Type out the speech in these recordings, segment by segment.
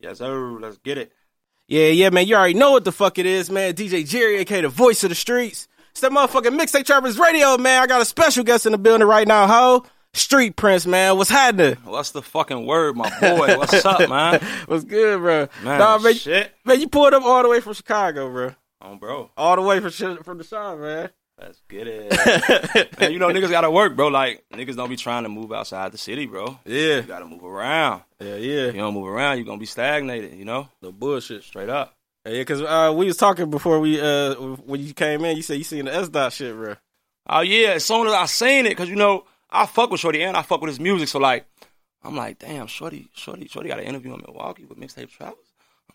Yes, sir. Let's get it. Yeah, yeah, man. You already know what the fuck it is, man. DJ Jerry, aka the voice of the streets. It's that motherfucking Mixtape Trappers Radio, man. I got a special guest in the building right now, ho. Street Prince, man. What's happening? What's the fucking word, my boy? What's up, man? What's good, bro? Man, Nah, man, shit. man, you pulled up all the way from Chicago, bro. Oh, bro. All the way from from the shop, man. Let's get it. man, you know niggas gotta work, bro. Like niggas don't be trying to move outside the city, bro. Yeah, You gotta move around. yeah, If yeah. you don't move around, you're gonna be stagnated, you know? The bullshit. Straight up. Yeah, cause uh, we was talking before we uh when you came in. You said you seen the S dot shit, bro. Oh yeah, as soon as I seen it, cause you know, I fuck with Shorty and I fuck with his music, so like I'm like, damn, Shorty, Shorty, Shorty got an interview in Milwaukee with Mixtape Trappers.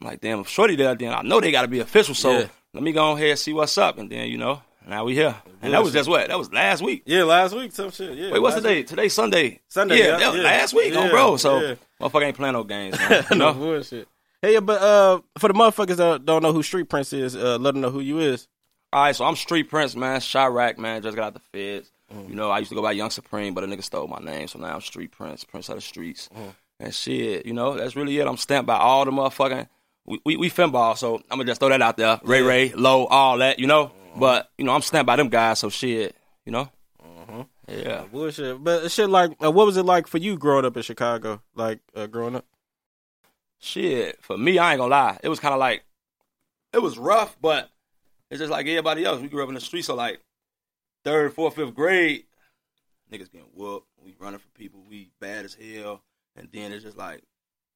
I'm like, damn, if Shorty there, then I know they gotta be official, so Yeah. let me go ahead and see what's up. And then, you know, now we here. And that was just what? That was last week. Yeah, last week some shit. Yeah. Wait, what's the date? Today's Sunday. Sunday, Yeah, yeah, yeah. last week, Yeah, on bro. So yeah. motherfucker ain't playing no games, man. No bullshit. Hey, but uh, for the motherfuckers that don't know who Street Prince is, uh, let them know who you is. All right, so I'm Street Prince, man. Chiraq, man. Just got out the feds. Mm. You know, I used to go by Young Supreme, but a nigga stole my name, so now I'm Street Prince, Prince of the Streets. Mm. And shit, you know, that's really it. I'm stamped by all the motherfucking. We we, we finball, so I'm gonna just throw that out there. Ray Ray, Low, all that, you know. Mm-hmm. But you know, I'm stamped by them guys, so shit, you know. Mm-hmm. Yeah. Bullshit. But shit, like, uh, what was it like for you growing up in Chicago? Like, uh, growing up? Shit, for me, I ain't gonna lie. It was kind of like, it was rough, but it's just like everybody else. We grew up in the streets, so like third, fourth, fifth grade, niggas getting whooped. We running for people. We bad as hell. And then it's just like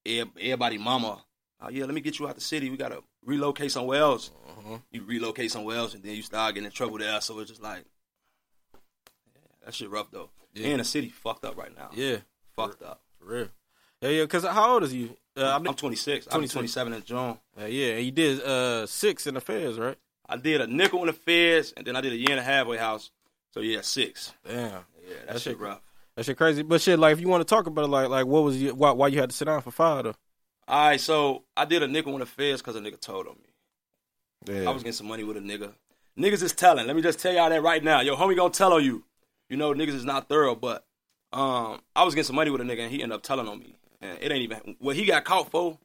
everybody, mama. Oh yeah, let me get you out the city. We gotta relocate somewhere else. You relocate somewhere else, and then you start getting in trouble there. So it's just like, yeah, that shit rough though. Yeah. And the city fucked up right now. Yeah, fucked up. for real. Yeah, yeah. Cause how old is you? Uh, I I'm kn- 26. I'm be 26. 27 in June. uh, yeah, and you did uh six in the feds, right? I did a nickel in the feds, and then I did a year and a halfway house. So yeah, six. Damn, Yeah, that, That shit shit- rough. that shit crazy. But shit, like, if you want to talk about it, like, like, what was you? Why, why you had to sit down for five though? All right, so I did a nickel on the feds because a nigga told on me. Yeah, I was getting some money with a nigga. Niggas is telling. Let me just tell y'all that right now. Yo, homie gonna tell on you. You know, niggas is not thorough, but um, I was getting some money with a nigga, and he ended up telling on me. And it ain't even what he got caught for.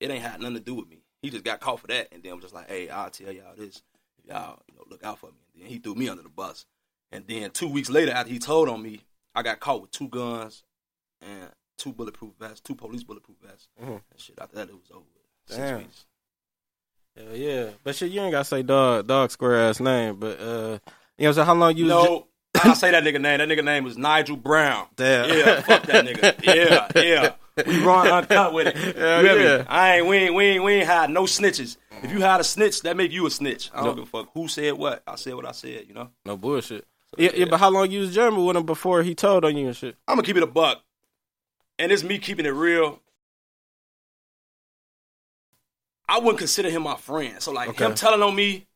It ain't had nothing to do with me. He just got caught for that, and then was just like, "Hey, I'll tell y'all this. If y'all, you know, look out for me." And then he threw me under the bus. And then two weeks later, after he told on me, I got caught with two guns and two bulletproof vests, two police bulletproof vests. Mhm. And shit, after that, it was over. with. Six Damn. weeks. yeah, yeah. But shit, you ain't gotta say dog, dog square ass name. But uh, you know, so how long you? was No, I say that nigga name. That nigga name was Nigel Brown. Damn. Yeah, fuck that nigga. Yeah, yeah. We run uncut with it. Hell You me? yeah. I ain't we ain't we ain't we ain't hide no snitches. If you hide a snitch, that make you a snitch. I don't No. give a fuck who said what. I said what I said. You know. No bullshit. Yeah, yeah, but how long you was German with him before he told on you and shit? I'm gonna keep it a buck, and it's me keeping it real. I wouldn't consider him my friend. So like Okay. him telling on me,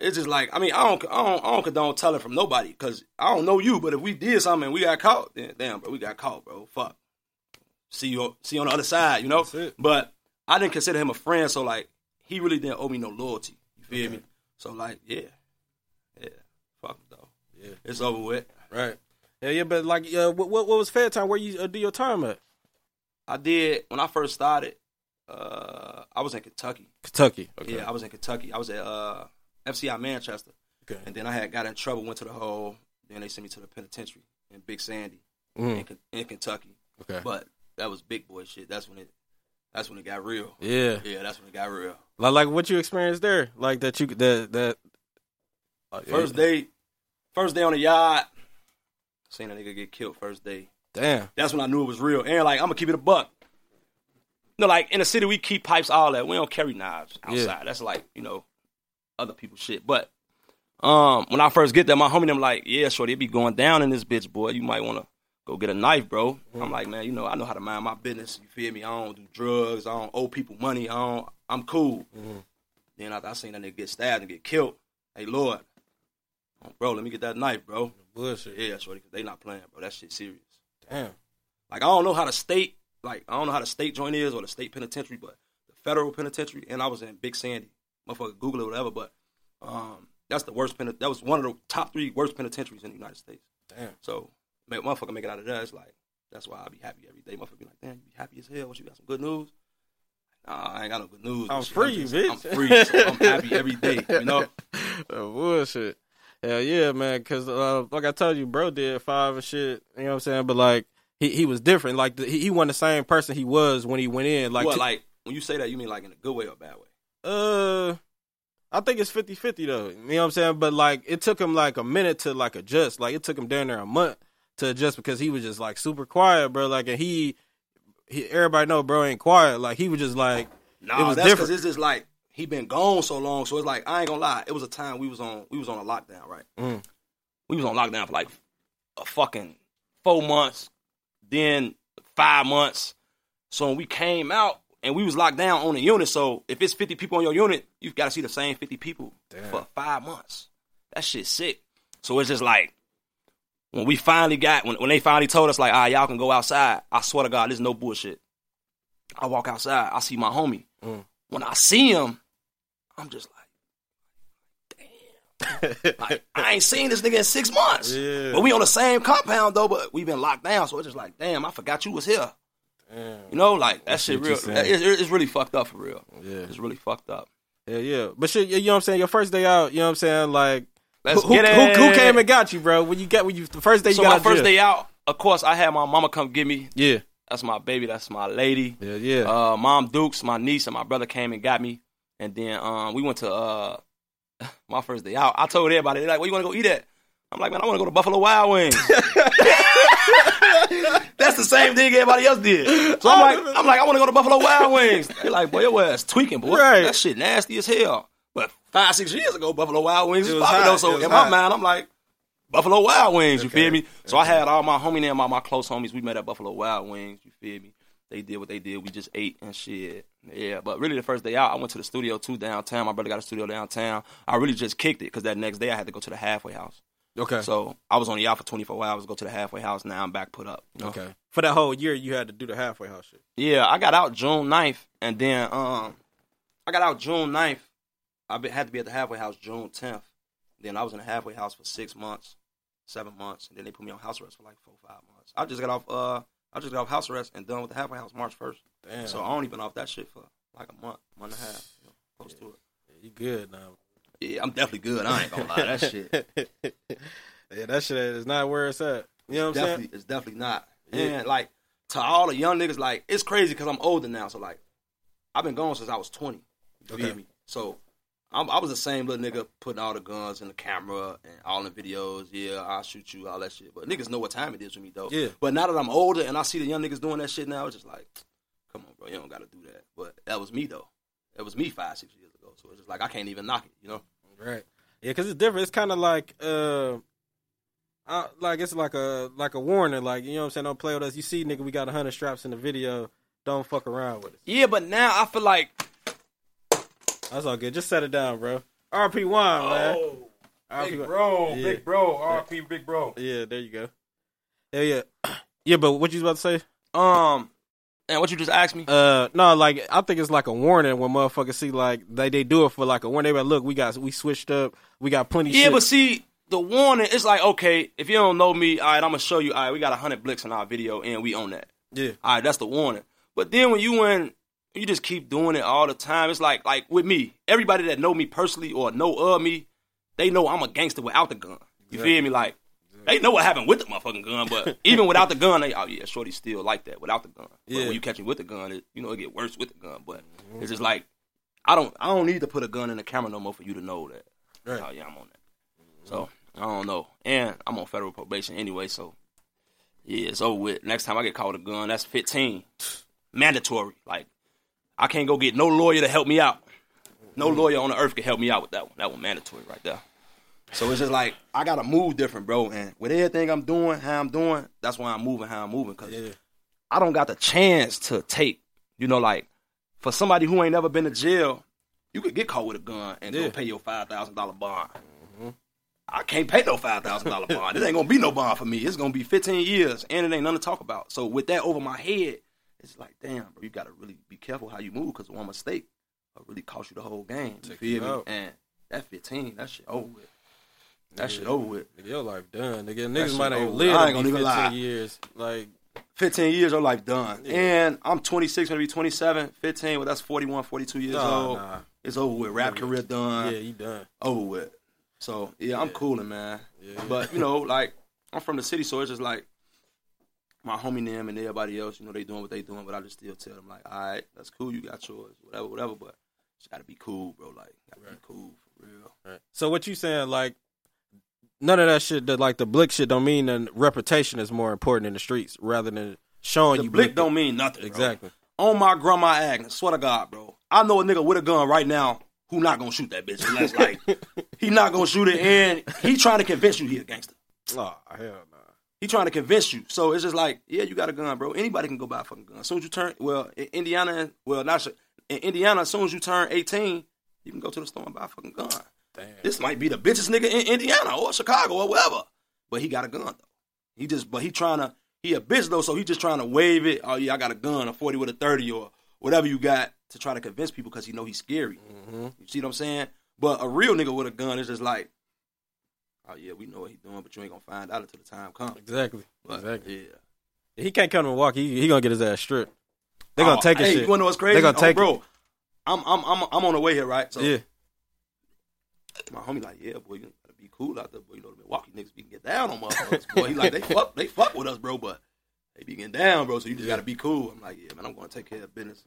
it's just like I mean I don't I don't I don't condone telling from nobody because I don't know you. But if we did something and we got caught, then damn bro, we got caught, bro. Fuck. See you see you on the other side, you know. That's it. But I didn't consider him a friend, so like he really didn't owe me no loyalty. You feel me? So like yeah, yeah, fuck though. Yeah. It's over with. Right. Yeah, yeah, but like, uh, what, what what was fair time? Where you uh, do your time at? I did when I first started. Uh, I was in Kentucky. Kentucky. Okay. Yeah, I was in Kentucky. I was at uh, FCI Manchester, Okay. and then I had got in trouble. Went to the hole. Then they sent me to the penitentiary in Big Sandy in, Mm, Ken- in Kentucky. okay. But that was big boy shit. That's when it. That's when it got real. Yeah. Yeah, that's when it got real. Like, like what you experienced there? Like that you that that. uh, First day, first day on the yard. Seen a nigga get killed first day. Damn. That's when I knew it was real. And like I'm gonna keep it a buck. No, like in the city we keep pipes, all that. We don't carry knives outside. Yeah. That's like you know, other people's shit. But um, when I first get there, my homie them like, yeah, shorty, it be going down in this bitch, boy. You might wanna go get a knife, bro. I'm like, man, you know, I know how to mind my business. You feel me? I don't do drugs. I don't owe people money. I don't. I'm cool. Then after I seen that nigga get stabbed and get killed, hey Lord, bro, let me get that knife, bro. Bullshit. Yeah, shorty, 'cause they not playing, bro. That shit serious. Damn. Like I don't know how the state, like I don't know how the state joint is or the state penitentiary, but the federal penitentiary, and I was in Big Sandy, motherfucker, Google it, whatever. But um, that's the worst penit. That was one of the top three worst penitentiaries in the United States. Damn. So, man, motherfucker make it out of that. It's like that's why I be happy every day. Motherfucker be like, damn, you be happy as hell once you got some good news. Nah, I ain't got no good news. I'm free, just- bitch. I'm free. So I'm happy every day. You know. Bullshit. Hell yeah, man. Cause uh, like I told you, bro did five and shit. You know what I'm saying? But like he he was different. Like the, he he wasn't the same person he was when he went in. Like what, t- like when you say that, you mean like in a good way or a bad way? uh, I think it's 50-50 though. You know what I'm saying? But like it took him like a minute to like adjust. Like it took him down there a month to adjust because he was just like super quiet, bro. Like and he. He, everybody know, bro, ain't quiet. Like he was just like, Nah, It was that's because different. it's just like he been gone so long. So it's like I ain't gonna lie. It was a time we was on we was on a lockdown, right? Mm. We was on lockdown for like a fucking four months, then five months. So when we came out and we was locked down on the unit, so if it's fifty people on your unit, you've got to see the same fifty people Damn. for five months. That shit sick. So it's just like when we finally got when when they finally told us like, ah, y'all can go outside. I swear to God, this is no bullshit. I walk outside, I see my homie. Mm. When I see him, I'm just like, damn. like I ain't seen this nigga in six months. Yeah. But we on the same compound though, but we been locked down, so it's just like, damn, I forgot you was here. Damn. You know, like that shit real. It's, it's really fucked up for real. yeah, It's really fucked up. yeah, yeah. But shit, you know what I'm saying? Your first day out, you know what I'm saying? Like, Let's who, get who, who came and got you, bro? When you got when you the first day you so got my first jail? day out, of course, I had my mama come get me. Yeah, That's my baby. That's my lady. yeah, yeah. Uh, Mom Dukes, my niece, and my brother came and got me. And then um, we went to uh, my first day out. I told everybody, they're like, where you want to go eat at? I'm like, man, I want to go to Buffalo Wild Wings. That's the same thing everybody else did. So I'm like, I'm like, I want to go to Buffalo Wild Wings. They're like, boy, your ass tweaking, boy. Right. That shit nasty as hell. But five, six years ago, Buffalo Wild Wings It was hot. So in hot. my mind, I'm like, Buffalo Wild Wings, you Okay. feel me? So I had all my homie and my, my close homies. We met at Buffalo Wild Wings, you feel me? They did what they did. We just ate and shit. Yeah, but really the first day out, I went to the studio too downtown. My brother got a studio downtown. I really just kicked it because that next day I had to go to the halfway house. okay, So I was only out for 24 hours, go to the halfway house. Now I'm back put up. you know? okay. For that whole year, you had to do the halfway house shit. Yeah, I got out June 9th, and then um, I got out June 9th. I had to be at the halfway house June 10th. Then I was in the halfway house for six months, seven months, and then they put me on house arrest for like four, five months. I just got off. Uh, I just got off house arrest and done with the halfway house March 1st. Damn. So I only been off that shit for like a month, month and a half, you know, close to it. you good now? Yeah, I'm definitely good. I ain't gonna lie, that shit yeah, that shit is not where it's at. You know what I'm saying? it's definitely not. Yeah. And like to all the young niggas, like it's crazy because I'm older now. So like I've been gone since I was 20. You feel me? So I'm, I was the same little nigga putting all the guns in the camera and all the videos. Yeah, I'll shoot you, all that shit. But niggas know what time it is with me though. Yeah. But now that I'm older and I see the young niggas doing that shit now, it's just like, come on, bro, you don't got to do that. But that was me though. That was me five, six years ago. So it's just like I can't even knock it. You know? Right. Yeah, because it's different. It's kind of like, uh, uh, like it's like a like a warning. Like you know what I'm saying? Don't play with us. You see, nigga, we got hundred straps in the video. Don't fuck around with us. Yeah, but now I feel like That's all good. Just set it down, bro. RP one, man. Oh, RP big bro, Yeah. big bro, RP, big bro. Yeah, there you go. Yeah, yeah, yeah. But what you was about to say? um, and what you just asked me. Uh, no, like I think it's like a warning when motherfuckers see like they they do it for like a warning. They like, look, we got we switched up. We got plenty. Yeah, shit. but see, the warning, it's like, okay, if you don't know me, all right, I'm gonna show you, all right, we got 100 blicks in our video and we own that. yeah, All right, that's the warning. But then when you in, you just keep doing it all the time. It's like, like with me, everybody that know me personally or know of me, they know I'm a gangster without the gun. You feel me? Like, they know what happened with the motherfucking gun, but even without the gun, they, oh yeah, shorty still like that without the gun. But when you catch me with the gun, it, you know, it get worse with the gun. But mm-hmm. it's just like, I don't, I don't need to put a gun in the camera no more for you to know that. Right. Oh yeah, I'm on that. Mm-hmm. So I don't know, and I'm on federal probation anyway. So yeah, it's over with. Next time I get caught with a gun, that's 15, mandatory. Like I can't go get no lawyer to help me out. No mm-hmm. lawyer on the earth can help me out with that one. That one mandatory right there. So it's just like I gotta move different, bro. And with everything I'm doing, how I'm doing, that's why I'm moving how I'm moving. Cause yeah, I don't got the chance to take, you know, like for somebody who ain't never been to jail, you could get caught with a gun and Yeah. go pay your five thousand dollar bond. Mm-hmm. I can't pay no five thousand dollar bond. It ain't gonna be no bond for me. It's gonna be fifteen years, and it ain't nothing to talk about. So with that over my head, it's like, damn, bro, you gotta really be careful how you move because one mistake will really cost you the whole game. You Take feel me? out. And that fifteen, that shit over with. That shit over with. Nigga, your life done. Nigga, niggas shit might not even live I ain't gonna even 15 lie. years. Like, 15 years, your life done. Yeah. And I'm 26, gonna be 27, 15, well, that's 41, 42 years Nah, old. nah. It's over with. Rap Yeah. career done. Yeah, you done. Over with. So, yeah, I'm cooling, man. Yeah. But, you know, like, I'm from the city, so it's just like my homie them and everybody else, you know, they doing what they doing, but I just still tell them, like, all right, that's cool, you got yours, whatever, whatever, but you gotta be cool, bro. Like, gotta Right. be cool for real. Right. So what you saying? Like none of that shit. That like the blick shit don't mean that reputation is more important in the streets rather than showing The you blick blick don't mean nothing. bro. exactly. on my grandma Agnes, swear to God, bro. I know a nigga with a gun right now who not gonna shoot that bitch unless like he not gonna shoot it and he trying to convince you he a gangster. Oh hell no. He trying to convince you. So it's just like, yeah, you got a gun, bro. Anybody can go buy a fucking gun. As soon as you turn, well, in Indiana, well, not. In Indiana, as soon as you turn 18, you can go to the store and buy a fucking gun. Damn. This might be the bitchest nigga in Indiana or Chicago or wherever. But he got a gun though. He just but he trying to he a bitch though, so he just trying to wave it. Oh yeah, I got a gun, a 40 with a 30 or whatever you got to try to convince people because he know he's scary. hmm You see what I'm saying? But a real nigga with a gun is just like, oh yeah, we know what he's doing, but you ain't gonna find out until the time comes. Exactly. But, exactly. Yeah. He can't come to Milwaukee. He, he gonna get his ass stripped. They gonna Oh, take his hey, shit. You wanna know what's crazy? They gonna Oh, take bro. I'm I'm I'm I'm on the way here, right? So yeah. my homie like, yeah, boy, you gotta be cool out there, boy. You know the Milwaukee niggas be get down on motherfuckers, boy. He like they fuck they fuck with us, bro, but they be getting down, bro. So you just Yeah. gotta be cool. I'm like, yeah, man, I'm gonna take care of business,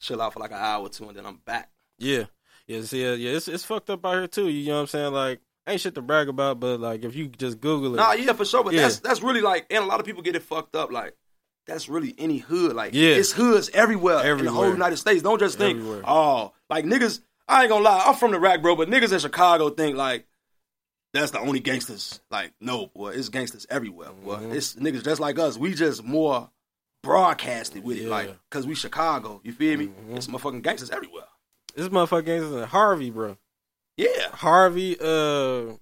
chill out for like an hour or two, and then I'm back. Yeah. Yeah. See, yeah, yeah. It's it's fucked up out here too. You know what I'm saying? Like, ain't shit to brag about, but like if you just Google it, Nah, yeah, for sure. But Yeah. that's that's really like, and a lot of people get it fucked up. Like, that's really any hood. Like, Yeah. it's hoods everywhere, in the whole United States. Don't just think, Everywhere. oh, like niggas. I ain't gonna lie, I'm from the rack, bro. But niggas in Chicago think like that's the only gangsters. Like, no, boy, it's gangsters everywhere. Boy, Mhm. it's niggas just like us. We just more broadcasted with it, like, cause we Chicago. You feel me? Mhm. It's motherfucking gangsters everywhere. this motherfucking is in Harvey, bro. Yeah, Harvey. Uh. you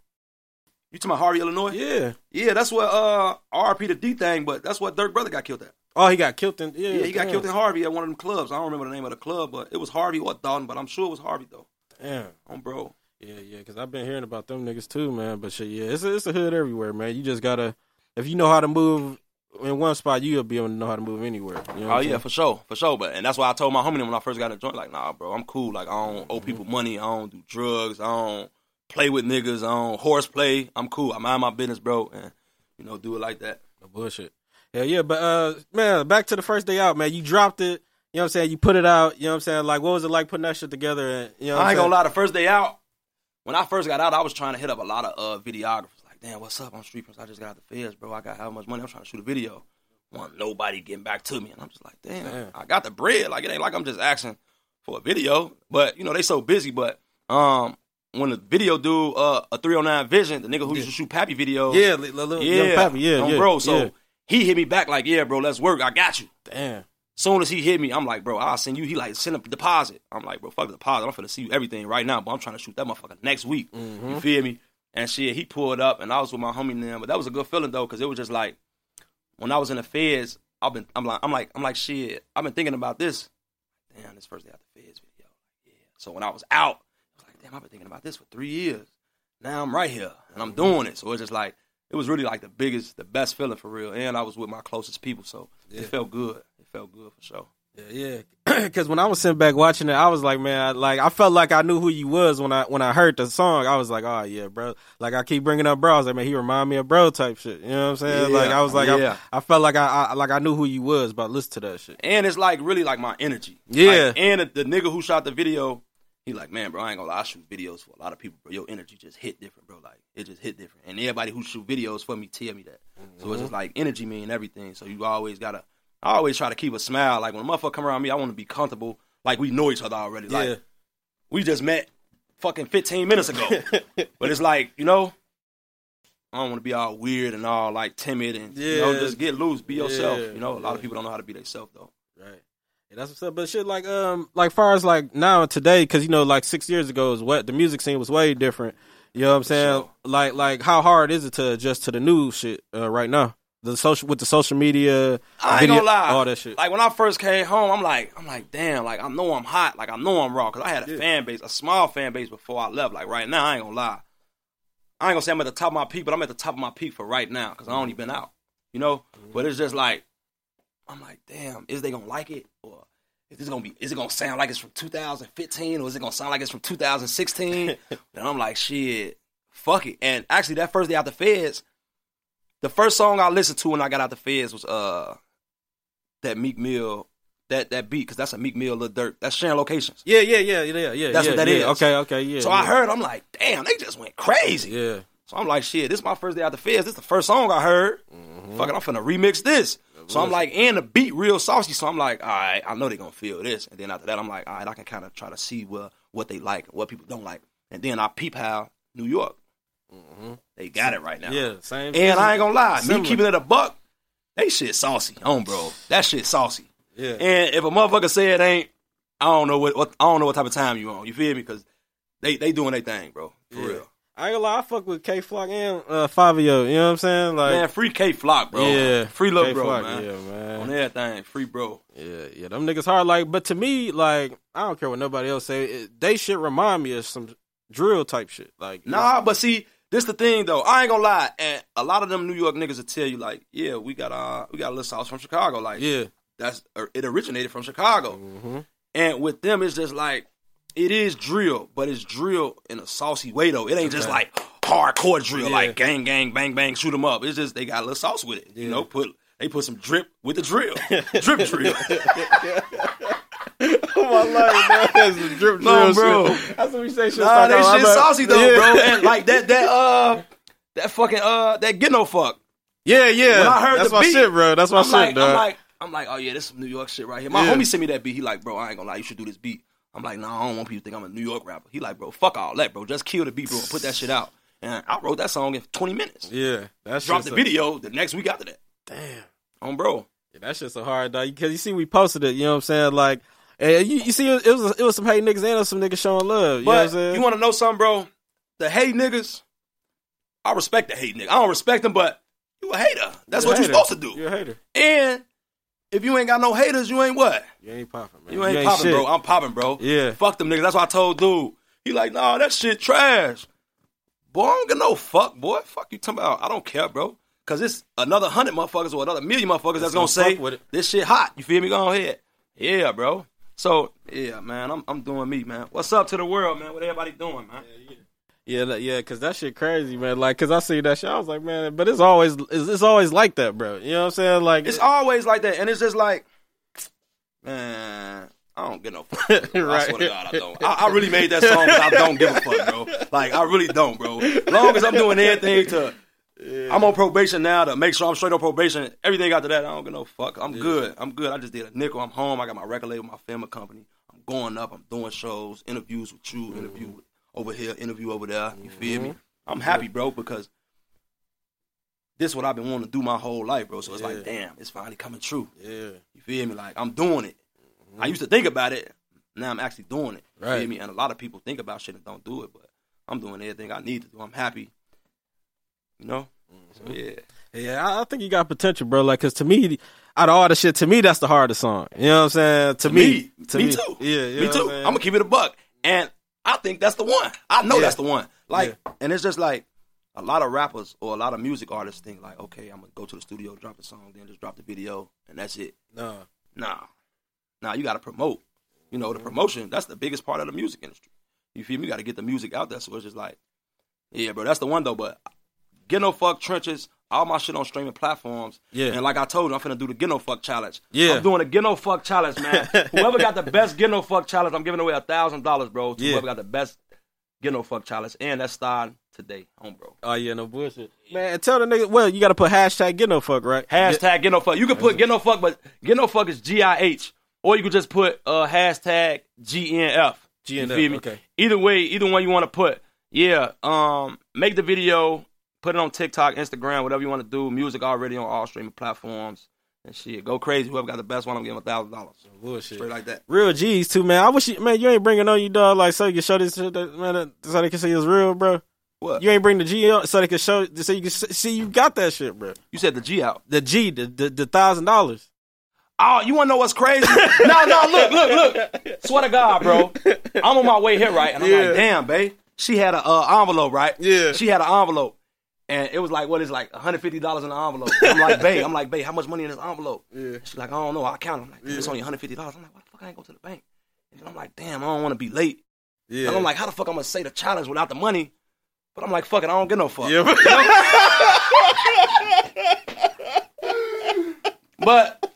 talking about Harvey, Illinois? Yeah. Yeah, that's what uh RP the DThang, but that's what Durk brother got killed at. Oh, he got killed in. Yeah. Yeah, he got killed in Harvey at one of them clubs. I don't remember the name of the club, but it was Harvey or Dolton, but I'm sure it was Harvey though. Damn. On bro. Yeah, yeah, because I've been hearing about them niggas too, man. But shit, yeah, it's a, it's a hood everywhere, man. You just gotta, if you know how to move in one spot, you'll be able to know how to move anywhere. You know Oh yeah, saying? for sure, for sure. But and that's why I told my homie when I first got a joint, like, nah, bro, I'm cool. Like I don't owe people money. I don't do drugs. I don't play with niggas. I don't horseplay. I'm cool. I mind my business, bro, and you know, do it like that. No bullshit. Yeah, yeah, but uh, man, back to the first day out, man. You dropped it. You know what I'm saying? You put it out. You know what I'm saying? Like, what was it like putting that shit together? And you know, I ain't gonna lie. The first day out, when I first got out, I was trying to hit up a lot of uh, videographers. Like, damn, what's up? I'm Street Prince. I just got out the feds, bro. I got how much money? I'm trying to shoot a video. Want nobody getting back to me, and I'm just like, damn, Damn. I got the bread. Like, it ain't like I'm just asking for a video. But you know, they so busy. But um, when the video dude, uh, a 309 Vision, the nigga who used to shoot Pappy videos, Yeah, li- li- little young Pappy. Yeah, um, yeah, bro. So yeah. he hit me back like, yeah, bro, let's work. I got you. damn. Soon as he hit me, I'm like, bro, I'll send you. He like send a deposit. I'm like, bro, fuck the deposit. I'm finna see you everything right now, but I'm trying to shoot that motherfucker next week. Mm-hmm. You feel me? And shit, he pulled up, and I was with my homie now. But that was a good feeling though, because it was just like when I was in the feds. I've been, I'm like, I'm like, I'm like, shit. I've been thinking about this. Damn, this first day out the feds video. Yeah. So when I was out, I was like, damn, I've been thinking about this for three years. Now I'm right here, and I'm doing it. So it's just like it was really like the biggest, the best feeling for real. And I was with my closest people, so Yeah. it felt good. It felt good for sure. Yeah. Because when I was sitting back watching it, I was like, man, I, like I felt like I knew who you was when I when I heard the song. I was like, oh yeah, bro. Like I keep bringing up bro. I was like, man, he remind me of bro type shit. You know what I'm saying? Yeah, like I was like, yeah. I, I felt like I, I like I knew who you was, but listen to that shit. And it's like really like my energy. Yeah. Like, and the, the nigga who shot the video, he like, man, bro, I ain't gonna lie, I shoot videos for a lot of people, bro. Your energy just hit different, bro. Like it just hit different. And everybody who shoot videos for me tell me that. So it's mm-hmm. just like energy mean everything. So you always gotta I always try to keep a smile. Like when a motherfucker come around me, I wanna be comfortable. Like we know each other already. Like Yeah. we just met fucking 15 minutes ago. but it's like, you know, I don't want to be all weird and all like timid and you know just get loose, be yourself. Yeah. You know, a lot Yeah. of people don't know how to be themselves though. Right. Yeah, that's what's up. But shit, like, um, like far as like now today, because you know, like six years ago, is what the music scene was way different. You know what I'm saying? sure. Like, like how hard is it to adjust to the new shit uh, right now? The social with the social media, I ain't video- gonna lie. all that shit. Like when I first came home, I'm like, I'm like, damn, like I know I'm hot, like I know I'm raw, cause I had a Yeah. fan base, a small fan base before I left. Like right now, I ain't gonna lie. I ain't gonna say I'm at the top of my peak, but I'm at the top of my peak for right now, cause I only been out, you know. Mm-hmm. But it's just like I'm like, damn, is they gonna like it or is this gonna be? Is it gonna sound like it's from 2015 or is it gonna sound like it's from 2016? and I'm like, shit, fuck it. And actually, that first day out the feds, the first song I listened to when I got out the feds was uh that Meek Mill. That, that beat, because that's a Meek Mill, Lil Durk. That's sharing locations. Yeah, yeah, yeah, yeah, yeah. That's yeah, what that yeah. is. Okay, okay, yeah. So yeah. I heard, I'm like, damn, they just went crazy. Yeah. So I'm like, shit, this is my first day out the feds. This is the first song I heard. Mm-hmm. Fuck I'm finna remix this. So I'm like, and the beat real saucy. So I'm like, all right, I know they gonna feel this. And then after that, I'm like, all right, I can kind of try to see what what they like and what people don't like. And then I peep how New York, got it right now. Yeah, same. And I ain't gonna lie, Similar. me keeping it a buck, they shit saucy, on bro. That shit saucy. Yeah. And if a motherfucker say it ain't, I don't know what, what I don't know what type of time you on. You feel me? Because they they doing their thing, bro. For Yeah. real. I ain't gonna lie, I fuck with Kay Flock and uh, Fivio. You know what I'm saying? Like, man, free Kay Flock, bro. yeah, free little bro, man. Yeah, man. On everything, free bro. Yeah, yeah, them niggas hard. Like, but to me, like, I don't care what nobody else say. It, they shit remind me of some drill type shit. Like, Nah, but see, this the thing though. I ain't gonna lie, and a lot of them New York niggas will tell you like, yeah, we got uh we got a little sauce from Chicago. Like, yeah, that's er, it originated from Chicago. hmm And with them, it's just like it is drill, but it's drill in a saucy way though. It ain't just like hardcore drill, Yeah. like gang, gang, bang, bang, shoot them up. It's just they got a little sauce with it. You know, put they put some drip with the drill, drip drill. my life, man. That's the drip No, drill bro. shit. That's what we say. Shit, nah, start they shit like- saucy though, yeah. bro. And like that, that uh, that fucking uh, that get no fuck. Yeah, yeah. When I heard That's the my beat, shit, bro. That's my I'm shit, like, dog. I'm like, I'm like, oh yeah, this is some New York shit right here. My Yeah. homie sent me that beat. He like, bro, I ain't gonna lie, you should do this beat. I'm like, no, I don't want people to think I'm a New York rapper. He like, bro, fuck all that, bro. Just kill the beat, bro, and put that shit out. And I wrote that song in 20 minutes. yeah, that's Dropped the video the next week after that. Damn. On bro. Yeah, that shit's so hard, dog. Because you see, we posted it. You know what I'm saying? Like, and you, you see, it was it was some hate niggas and some niggas showing love. You know what I'm But saying? you want to know something, bro? The hate niggas, I respect the hate nigga. I don't respect them, but you a hater. That's You're what you're supposed to do. You're a hater. And if you ain't got no haters, you ain't what? You ain't popping, man. You ain't, popping, bro. I'm popping, bro. Yeah. Fuck them niggas. That's what I told dude. He like, nah, that shit trash. Boy, I don't get no fuck, boy. Fuck you talking about. I don't care, bro. Cause it's another hundred motherfuckers or another million motherfuckers that's, That's gonna, gonna say fuck with it. this shit hot. You feel me? Go ahead. Yeah, bro. So yeah, man, I'm I'm doing me, man. What's up to the world, man? What everybody doing, man? Yeah, that- yeah, cause that shit crazy, man. Like, cause I see that shit, I was like, man, but it's always, it's, it's always like that, bro. You know what I'm saying? Like, It's always like that, and it's just like, man, I don't get no fuck. Bro. I Right. swear to God, I don't. I, I really made that song because I don't give a fuck, bro. Like I really don't, bro. As Long as I'm doing everything to, I'm on probation now to make sure I'm straight on probation. Everything after that, I don't get no fuck. I'm good. I'm good. I just did a nickel. I'm home. I got my record label, my family company. I'm going up. I'm doing shows, interviews with you, interview with, over here, interview over there. You feel me? Mm-hmm. I'm happy, bro, because this is what I've been wanting to do my whole life, bro. So it's Yeah. like, damn, it's finally coming true. yeah, You feel me? Like I'm doing it. I mm-hmm. used to think about it. Now I'm actually doing it. You Right. feel me? And a lot of people think about shit and don't do it, but I'm doing everything I need to do. I'm happy. You know? So yeah. yeah. I, I think you got potential, bro. Like, cause to me, out of all the shit, to me, that's the hardest song. You know what I'm saying? To, me, to me, too. Yeah, you me know too. what I'm saying? gonna keep it a buck, and I think that's the one. I know Yeah. that's the one. Like, and it's just like a lot of rappers or a lot of music artists think like, okay, I'm gonna go to the studio, drop a song, then just drop the video, and that's it. No, Nah, nah, you gotta promote. You know, the mm-hmm. promotion that's the biggest part of the music industry. You feel me? You gotta get the music out there. So it's just like, yeah, bro, that's the one though. But get no fuck trenches. All my shit on streaming platforms. Yeah. And like I told you, I'm finna do the get no fuck challenge. Yeah. I'm doing the get no fuck challenge, man. whoever got the best get no fuck challenge, I'm giving away a thousand dollars, bro. To Yeah. whoever got the best get no fuck challenge, and that's starting today, home, bro. oh yeah, no bullshit, man. Tell the nigga, well, you got to put hashtag get no fuck, right? Hashtag get no fuck. You can put get no fuck, but get no fuck is G I H, or you could just put uh hashtag G N F. You GNF, okay. Either way, either one you want to put. Yeah. Um, make the video, put it on TikTok, Instagram, whatever you want to do. Music already on all streaming platforms and shit. Go crazy. Whoever got the best one, I'm giving a thousand dollars. bullshit. Straight like that. Real G's too, man. I wish you, man, you ain't bringing on you dog like so you can show this shit, that, man, that, so they can see it's real, bro. What? You ain't bring the G out so they can show, so you can see you got that shit, bro. You said the G out. The G, the the, the thousand dollars. Oh, you want to know what's crazy? no, no, look, look, look. Swear to God, bro. I'm on my way here, right? And I'm Yeah. like, damn, babe. She had a uh, envelope, right? Yeah. She had an envelope. And it was like, what is it, like $150 in the envelope. I'm like, babe, I'm like, babe, how much money in this envelope? Yeah. She's like, I don't know. I count. I'm like, it's only $150. I'm like, why the fuck I ain't go to the bank? And I'm like, damn, I don't want to be late. Yeah. And I'm like, how the fuck I'm gonna say the challenge without the money? But I'm like, fuck it, I don't get no fuck. yeah. But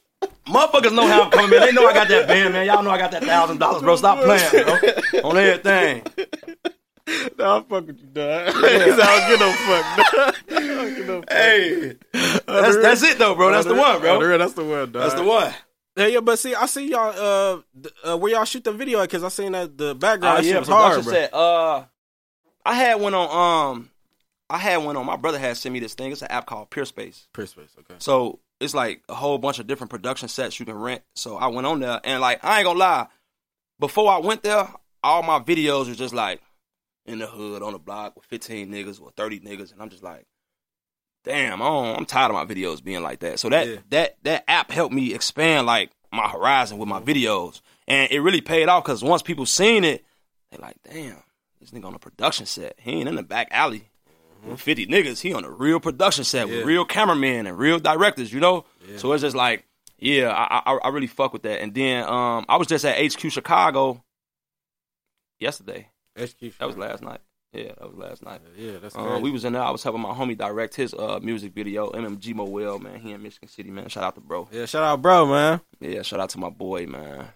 motherfuckers know how I'm coming, man. They know I got that band, man. Y'all know I got that thousand dollars, bro. Stop playing, bro. On everything. nah, I fuck with you, dog. He I don't get no fuck, dog. I no fuck. Hey, that's that's it though, bro. That's the one, bro. That's the one, dog. That's the one. Yeah, yeah, but see, I see y'all. Uh, th- uh where y'all shoot the video at? Because I seen that the background shit yeah, was hard, production bro. set. Uh, I had one on. Um, I had one on. My brother had sent me this thing. It's an app called PeerSpace. Space, okay. So it's like a whole bunch of different production sets you can rent. So I went on there and like I ain't gonna lie, before I went there, all my videos were just like in the hood on the block with 15 niggas or 30 niggas, and I'm just like, damn, I am tired of my videos being like that. So that Yeah. that that app helped me expand like my horizon with my videos, and it really paid off because once people seen it, they like, damn, this nigga on a production set. He ain't in the back alley. With 50 niggas, he on a real production set Yeah. with real cameramen and real directors, you know? So it's just like, yeah, I, I I really fuck with that. And then um I was just at HQ Chicago yesterday. Execution. That was last night. Yeah, that was last night. Yeah, that's crazy. we was in there. I was helping my homie direct his uh music video. MMG Moel, man. He in Michigan City, man. Shout out to bro. Yeah, shout out, bro, man. Yeah, shout out to my boy, man.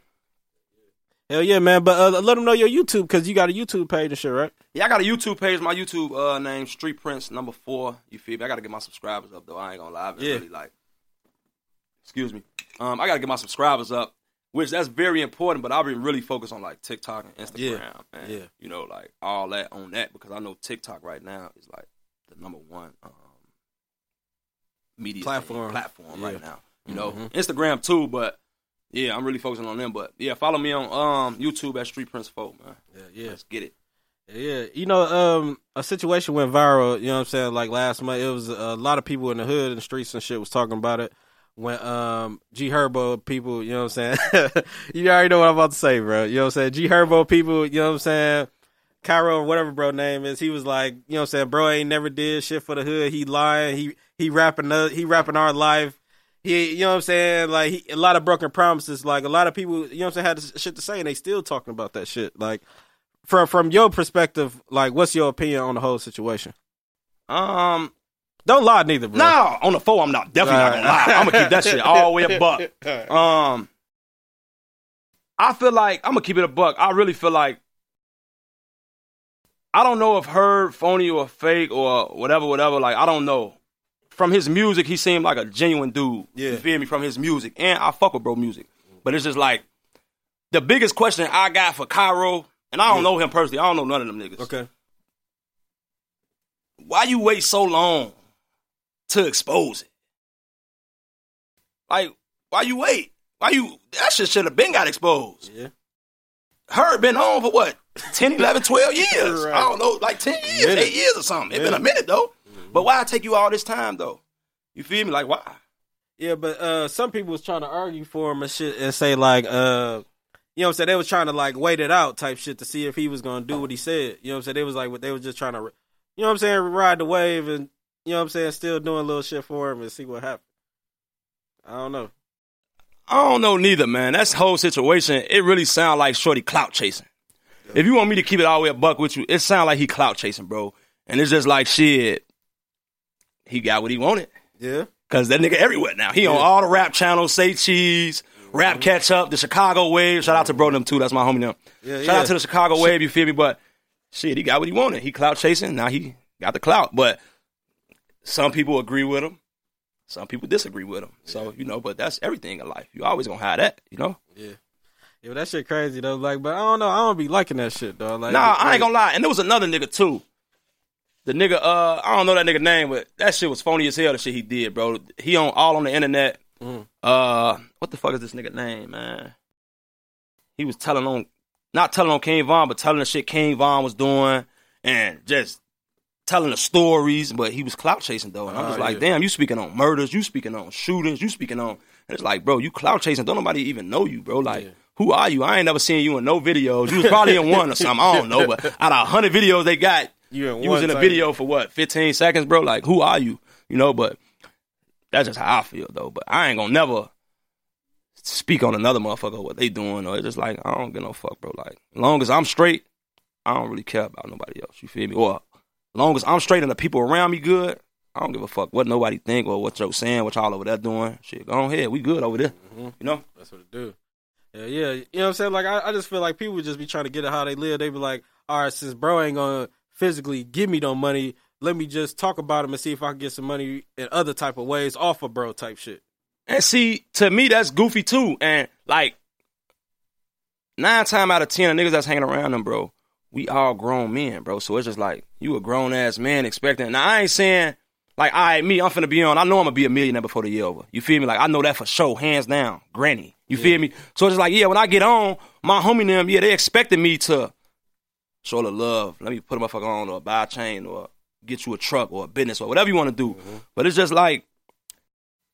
Hell yeah, man. But uh, let them know your YouTube because you got a YouTube page and shit, right? Yeah, I got a YouTube page. My YouTube uh name Street Prince number four. You feel me? I gotta get my subscribers up though. I ain't gonna lie. Yeah. really like excuse me. Um I gotta get my subscribers up, which that's very important, but I've been really focused on like TikTok and Instagram Yeah. and Yeah. you know, like all that on that because I know TikTok right now is like the number one um media Platform. platform Yeah. right now. You know, Mhm. Instagram too, but yeah, I'm really focusing on them. But yeah, follow me on um YouTube at Street Prince Folk, man. Yeah, yeah. Let's get it. Yeah, you know, um, a situation went viral. You know what I'm saying? Like last month, it was a lot of people in the hood and the streets and shit was talking about it. When um G Herbo people, you know what I'm saying? you already know what I'm about to say, bro. You know what I'm saying? G Herbo people, you know what I'm saying? Kyro, whatever bro name is, he was like, you know what I'm saying, bro ain't never did shit for the hood. He lying. He he rapping the, he rapping our life. He, you know what I'm saying? Like he, a lot of broken promises. Like a lot of people, you know what I'm saying, had shit to say, and they still talking about that shit. Like from from your perspective, like what's your opinion on the whole situation? Um, Don't lie, neither, bro. no, on the phone, I'm not definitely not gonna lie. I'm gonna keep that shit all the way a buck. Um, I feel like I'm gonna keep it a buck. I really feel like I don't know if her phony or fake or whatever, whatever. Like I don't know. From his music, he seemed like a genuine dude. Yeah. You feel me? From his music, and I fuck with bro music, but it's just like the biggest question I got for Kyro, and I don't know him personally. I don't know none of them niggas. Okay. why you wait so long to expose it? Like, why you wait? Why you that shit should have been got exposed. Yeah. Herb been on for what? 10, 11, 12 years. Right. I don't know, like 10 years, Minute. 8 years or something. It's been a minute though. But why take you all this time though? You feel me? Like why? Yeah, but uh some people was trying to argue for him and shit and say like uh you know what I'm saying, they was trying to like wait it out type shit to see if he was gonna do what he said. You know what I'm saying? They was like what they was just trying to you know what I'm saying, ride the wave and you know what I'm saying, still doing a little shit for him and see what happens. I don't know. I don't know neither, man. That's whole situation. It really sounds like Shorty clout chasing. If you want me to keep it all the way a buck with you, it sounds like he clout chasing, bro. And it's just like shit. He got what he wanted. Yeah. Cause that nigga everywhere now. He on all the rap channels, say cheese, rap mm-hmm. catch up, the Chicago wave. Shout out to bro them too. That's my homie them. Yeah, Shout yeah. out to the Chicago wave. You feel me? But shit, he got what he wanted. He clout chasing. Now he got the clout. But some people agree with him. Some people disagree with him. So you know, but that's everything in life. You always gonna have that. You know. Yeah. Yeah, that shit crazy though. Like, but I don't know. I don't be liking that shit though. Like, Nah, I ain't gonna lie. And there was another nigga too. The nigga, uh, I don't know that nigga name, but that shit was phony as hell. The shit he did, bro. He on all on the internet. Mm. Uh, what the fuck is this nigga name, man? He was telling on, not telling on King Von, but telling the shit King Von was doing, and just telling the stories. But he was clout chasing though, and I'm just Ah, like, yeah. damn, you speaking on murders, you speaking on shootings, you speaking on. And it's like, bro, you clout chasing. Don't nobody even know you, bro. Like, Yeah. who are you? I ain't never seen you in no videos. You was probably in one or something. I don't know, but out of hundred videos they got, You, in you was in a video for what, 15 seconds, bro? Like, who are you? You know, but that's just how I feel, though. But I ain't gonna never speak on another motherfucker what they doing, or it's just like I don't give no fuck, bro. Like, long as I'm straight, I don't really care about nobody else. You feel me? Or long as I'm straight and the people around me good, I don't give a fuck what nobody think or what you're saying, what y'all over there doing. Shit, go ahead, we good over there. Mhm. You know? That's what it do. Yeah, yeah. You know what I'm saying? Like I, I just feel like people just be trying to get it how they live. They be like, all right, since bro ain't gonna physically give me no money, let me just talk about him and see if I can get some money in other type of ways off of bro type shit. And see, to me, that's goofy too. And like nine time out of ten, the niggas that's hanging around them, bro, we all grown men, bro. So it's just like you a grown ass man expecting. Now I ain't saying like, all right, me, I'm finna be on. I know I'm gonna be a millionaire before the year over. You feel me? Like I know that for sure, hands down, granny. You feel me? So it's just like, yeah, when I get on, my homie them, yeah, they expecting me to show the love. Let me put a motherfucker on or buy a chain or get you a truck or a business or whatever you want to do. But it's just like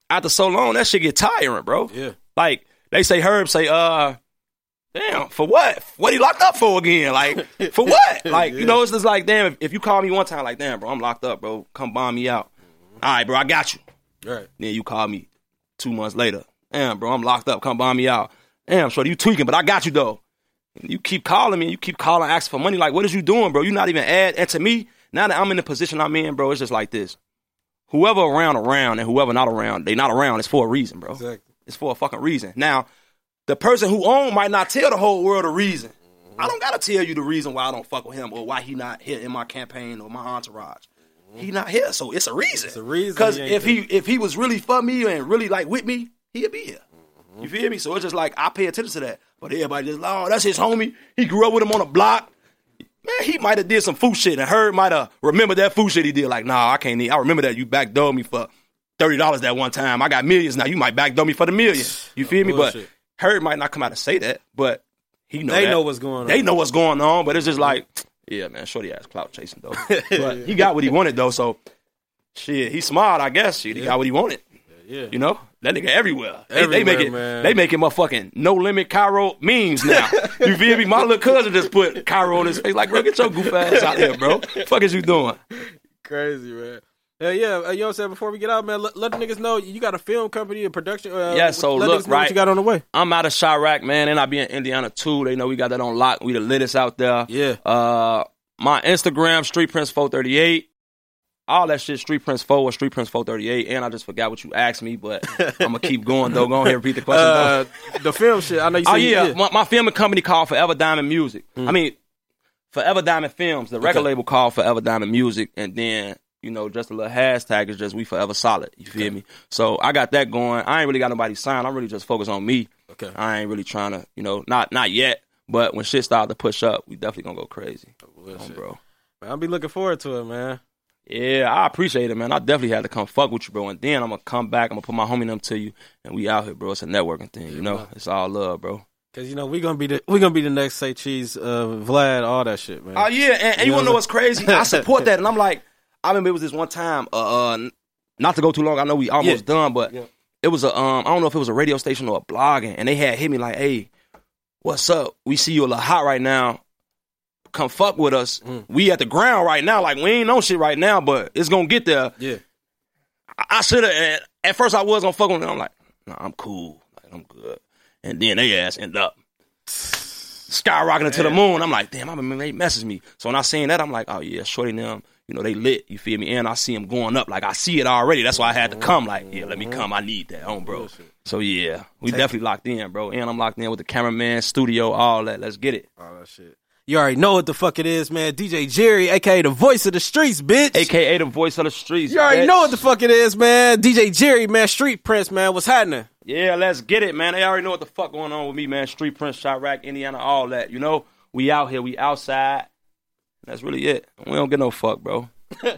after so long, that shit get tiring, bro. Yeah. Like they say, Herb say, uh, damn, for what? What he locked up for again? Like for what? Like you know, it's just like, damn. If, if you call me one time, like, damn, bro, I'm locked up, bro. Come bomb me out. Mm-hmm. All right, bro, I got you. Right. Then you call me two months later. Damn, bro, I'm locked up. Come bomb me out. Damn, shorty, you tweaking, but I got you though. And you keep calling me, you keep calling, asking for money. Like, what is you doing, bro? You not even add. And to me, now that I'm in the position I'm in, bro, it's just like this. Whoever around around and whoever not around, they not around. It's for a reason, bro. Exactly. It's for a fucking reason. Now, the person who own might not tell the whole world a reason. I don't gotta tell you the reason why I don't fuck with him or why he not here in my campaign or my entourage. He not here, so it's a reason. It's a reason Because if he if he was really for me and really like with me, he'd be here. You feel me? So it's just like I pay attention to that. But everybody just like, oh, that's his homie. He grew up with him on the block. Man, he might have did some food shit and Herb might have remembered that food shit he did. Like, nah, I can't need. I remember that you backdoored me for thirty dollars that one time. I got millions now. You might backdoor me for the million. You feel me? But bullshit. Herb might not come out and say that, but he know They that. know what's going on. They know what's going on, but it's just like, yeah, man, shorty ass clout chasing though. but he got what he wanted though, so shit, he's smart, I guess. Shit, he got what he wanted. Yeah. You know, that nigga everywhere. They, they make it. man. They making motherfucking no limit Kyro memes now. you feel me? My little cousin just put Kyro on his face. Like, bro, get your goof ass out here, bro. Fuck is you doing? Crazy, man. Yeah, yeah. Uh, you know what I'm saying? Before we get out, man, let, let the niggas know you got a film company, a production. Uh, Yeah, so let look, niggas know what right. you got on the way. I'm out of Chiraq, man, and I be in Indiana too. They know we got that on lock. We the littest out there. Yeah. Uh, my Instagram, Street Prince 438. All that shit, Street Prince 4 or Street Prince 438. And I just forgot what you asked me, but I'm gonna keep going though. Go ahead, and repeat the question. Uh, the film shit. I know you said Oh yeah, My, my filming company called Forever Diamond Music. Mm. I mean, Forever Diamond Films. The record Okay. label called Forever Diamond Music, and then you know just a little hashtag is just We Forever Solid. You feel me? So I got that going. I ain't really got nobody signed. I'm really just focused on me. Okay. I ain't really trying to, you know, not not yet. But when shit start to push up, we definitely gonna go crazy, on, bro. Man, I'll be looking forward to it, man. Yeah, I appreciate it, man. I definitely had to come fuck with you, bro. And then I'm gonna come back. I'm gonna put my homie them to you, and we out here, bro. It's a networking thing, you know. It's all love, bro. Cause you know we gonna be the we gonna be the next say cheese, uh, Vlad, all that shit, man. Oh yeah, and, and you You wanna know know what's crazy? I support that, and I'm like, I remember it was this one time. Uh, uh not to go too long. I know we almost Yeah. done, but Yeah. it was a um. I don't know if it was a radio station or a blogging, and they had hit me like, "Hey, what's up? We see you a little hot right now. Come fuck with us. Mm. We at the ground right now. Like we ain't on shit right now, but it's gonna get there. yeah, I, I should have. At first, I was gonna fuck with them. I'm like, nah, I'm cool. Like I'm good. And then they ass end up skyrocketing to the moon. I'm like, damn, I remember they messaged me. So when I seen that, I'm like, oh yeah, shorty them, you know, they lit. You feel me? And I see them going up. Like I see it already. That's why I had to come. Like, yeah, let me uh-huh. come. I need that, on bro. So yeah, we definitely locked in, bro. And I'm locked in with the cameraman, studio, all that. Let's get it. all that shit. You already know what the fuck it is, man. DJ Jerry, aka the voice of the streets, bitch. AKA the voice of the streets. you already bitch. know what the fuck it is, man. DJ Jerry, man. Street Prince, man. What's happening? Yeah, let's get it, man. They already know what the fuck going on with me, man. Street Prince, Chiraq, Indiana, all that. You know, we out here, we outside. That's really it. We don't get no fuck, bro.